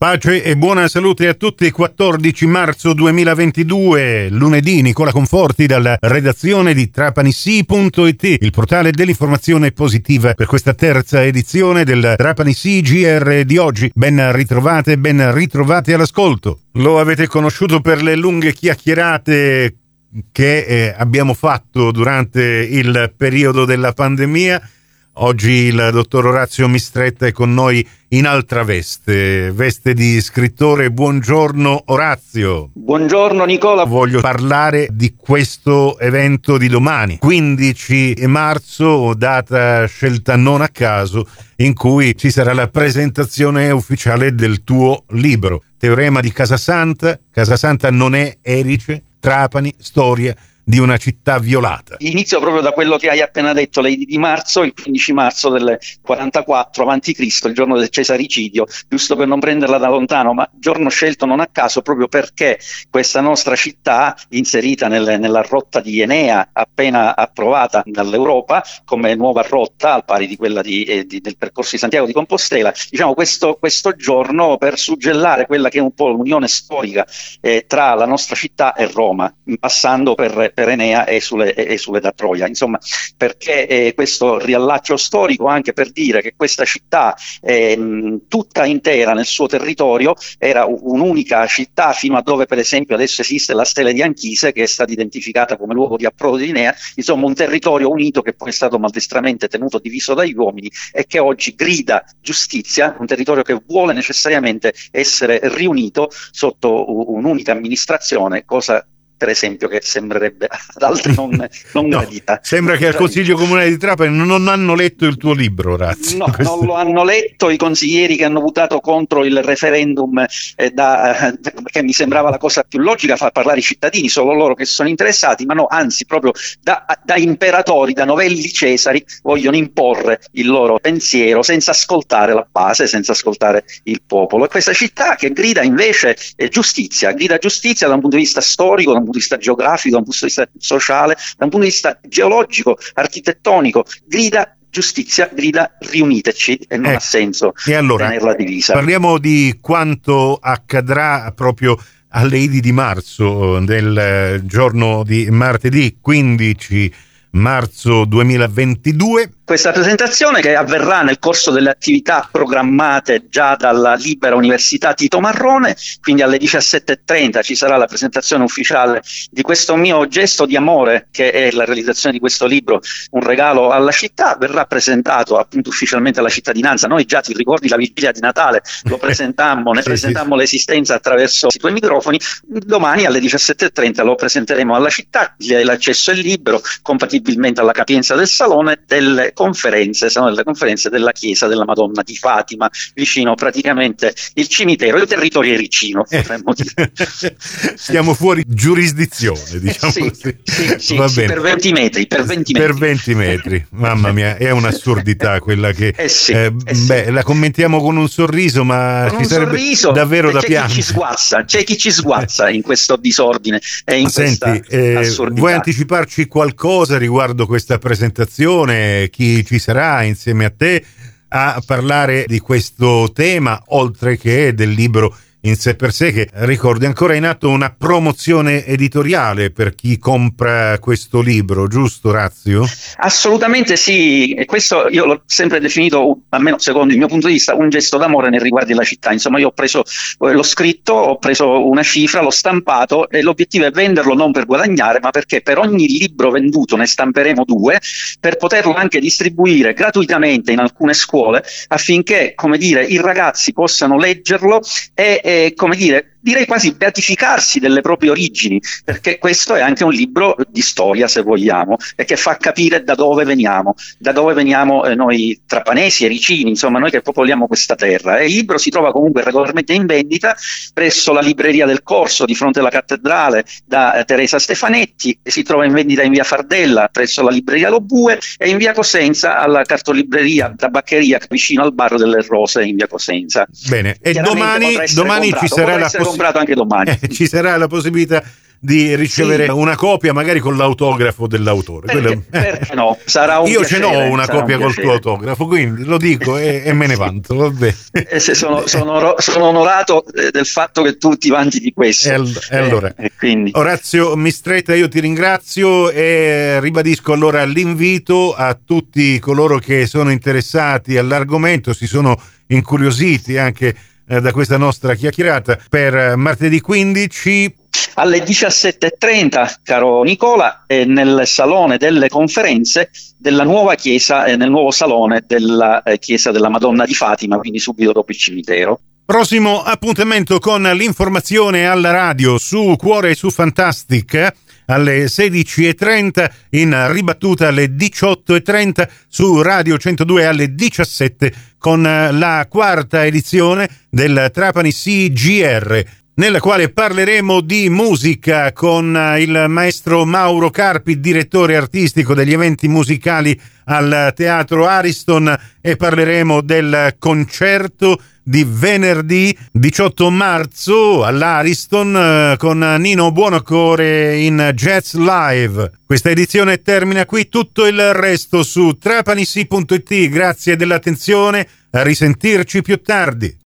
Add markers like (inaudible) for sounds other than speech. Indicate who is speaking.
Speaker 1: Pace e buona salute a tutti. 14 marzo 2022, lunedì, Nicola Conforti dalla redazione di trapanissi.it, il portale dell'informazione positiva per questa terza edizione del Trapanissi GR di oggi. Ben ritrovate, ben ritrovate all'ascolto. Lo avete conosciuto per le lunghe chiacchierate che eh, abbiamo fatto durante il periodo della pandemia Oggi il dottor Orazio Mistretta è con noi in altra veste, veste di scrittore. Buongiorno Orazio.
Speaker 2: Buongiorno Nicola.
Speaker 1: Voglio parlare di questo evento di domani, 15 marzo, data scelta non a caso, in cui ci sarà la presentazione ufficiale del tuo libro. Teorema di Casasanta. Casasanta non è Erice, Trapani, storia di una città violata.
Speaker 2: Inizio proprio da quello che hai appena detto, lei di marzo, il 15 marzo del 44 a.C., il giorno del cesaricidio, giusto per non prenderla da lontano, ma giorno scelto non a caso proprio perché questa nostra città, inserita nel, nella rotta di Enea, appena approvata dall'Europa come nuova rotta, al pari di quella di, eh, di, del percorso di Santiago di Compostela, diciamo questo, questo, giorno per suggellare quella che è un po' l'unione storica eh, tra la nostra città e Roma, passando per per Enea esule, esule da Troia. Insomma, perché eh, questo riallaccio storico anche per dire che questa città eh, tutta intera nel suo territorio era un'unica città fino a dove per esempio adesso esiste la stella di Anchise che è stata identificata come luogo di approdo di Enea, insomma un territorio unito che poi è stato maldestramente tenuto diviso dagli uomini e che oggi grida giustizia, un territorio che vuole necessariamente essere riunito sotto un'unica amministrazione, cosa per esempio, che sembrerebbe (laughs) ad altri non, non no, gradita.
Speaker 1: Sembra che al Consiglio Comunale di Trapani non hanno letto il tuo libro, Razzi.
Speaker 2: No, (laughs) Questo... non lo hanno letto i consiglieri che hanno votato contro il referendum, eh, da, eh, perché mi sembrava la cosa più logica far parlare i cittadini, solo loro che sono interessati, ma no, anzi, proprio da, da imperatori, da novelli Cesari, vogliono imporre il loro pensiero senza ascoltare la base, senza ascoltare il popolo. E questa città che grida invece eh, giustizia, grida giustizia da un punto di vista storico, da un punto di vista geografico, da un punto di vista sociale, da un punto di vista geologico, architettonico, grida giustizia grida riuniteci e non eh, ha senso
Speaker 1: e allora, tenerla divisa. Parliamo di quanto accadrà proprio alle Idi di marzo del giorno di martedì 15 marzo 2022
Speaker 2: questa presentazione che avverrà nel corso delle attività programmate già dalla Libera Università Tito Marrone, quindi alle 17.30 ci sarà la presentazione ufficiale di questo mio gesto di amore che è la realizzazione di questo libro, un regalo alla città, verrà presentato appunto ufficialmente alla cittadinanza. Noi già ti ricordi la vigilia di Natale, lo (laughs) presentammo, ne presentammo l'esistenza attraverso i tuoi microfoni, domani alle 17.30 lo presenteremo alla città, l'accesso è libero, compatibilmente alla capienza del salone, delle conferenze, sono delle conferenze della chiesa della Madonna di Fatima, vicino praticamente il cimitero, il territorio ericino,
Speaker 1: eh. potremmo dire. Siamo fuori giurisdizione, diciamo
Speaker 2: sì, così. Sì, sì, Va bene. per 20 metri, per 20
Speaker 1: metri. Per 20 metri, mamma mia, è un'assurdità quella che...
Speaker 2: Eh sì, eh, eh
Speaker 1: beh, la commentiamo con un sorriso, ma con ci sarebbe sorriso, davvero da piangere.
Speaker 2: Chi ci sguazza, c'è chi ci sguazza in questo disordine e in
Speaker 1: Senti, eh, vuoi anticiparci qualcosa riguardo questa presentazione? Chi ci sarà insieme a te a parlare di questo tema, oltre che del libro in sé per sé che ricordi ancora in atto una promozione editoriale per chi compra questo libro, giusto Razio?
Speaker 2: Assolutamente sì, e questo io l'ho sempre definito, almeno secondo il mio punto di vista, un gesto d'amore nei riguardi della città. Insomma, io ho preso, eh, l'ho scritto, ho preso una cifra, l'ho stampato e l'obiettivo è venderlo non per guadagnare, ma perché per ogni libro venduto ne stamperemo due, per poterlo anche distribuire gratuitamente in alcune scuole affinché, come dire, i ragazzi possano leggerlo e eh, come dire, direi quasi beatificarsi delle proprie origini, perché questo è anche un libro di storia, se vogliamo, e che fa capire da dove veniamo, da dove veniamo eh, noi trapanesi, ericini, insomma, noi che popoliamo questa terra. E il libro si trova comunque regolarmente in vendita presso la libreria del Corso, di fronte alla cattedrale, da eh, Teresa Stefanetti, si trova in vendita in via Fardella, presso la libreria Lobue, e in via Cosenza, alla cartolibreria tabaccheria vicino al bar delle Rose in via Cosenza.
Speaker 1: Bene, e domani, domani ci sarà la possibilità
Speaker 2: comprato anche domani.
Speaker 1: Eh, ci sarà la possibilità di ricevere sì. una copia magari con l'autografo dell'autore.
Speaker 2: Perché,
Speaker 1: Quello... (laughs)
Speaker 2: perché no? Sarà un
Speaker 1: Io
Speaker 2: piacere,
Speaker 1: ce n'ho una copia
Speaker 2: un
Speaker 1: col tuo autografo, quindi lo dico e, e me ne vanto.
Speaker 2: Eh, sono, sono, sono, onorato eh, del fatto che tu ti vanti di questo.
Speaker 1: E, al, e allora, eh. Orazio Mistretta, io ti ringrazio e ribadisco allora l'invito a tutti coloro che sono interessati all'argomento, si sono incuriositi anche eh, da questa nostra chiacchierata per martedì 15
Speaker 2: alle 17.30, caro Nicola, eh, nel salone delle conferenze della nuova chiesa, eh, nel nuovo salone della eh, chiesa della Madonna di Fatima, quindi subito dopo il cimitero.
Speaker 1: Prossimo appuntamento con l'informazione alla radio su Cuore e su Fantastic alle 16.30, in ribattuta alle 18.30 su Radio 102 alle 17 con la quarta edizione del Trapani CGR nella quale parleremo di musica con il maestro Mauro Carpi, direttore artistico degli eventi musicali al Teatro Ariston e parleremo del concerto di venerdì 18 marzo all'Ariston eh, con Nino Buonocore in Jazz Live. Questa edizione termina qui, tutto il resto su trapanissi.it. Grazie dell'attenzione, a risentirci più tardi.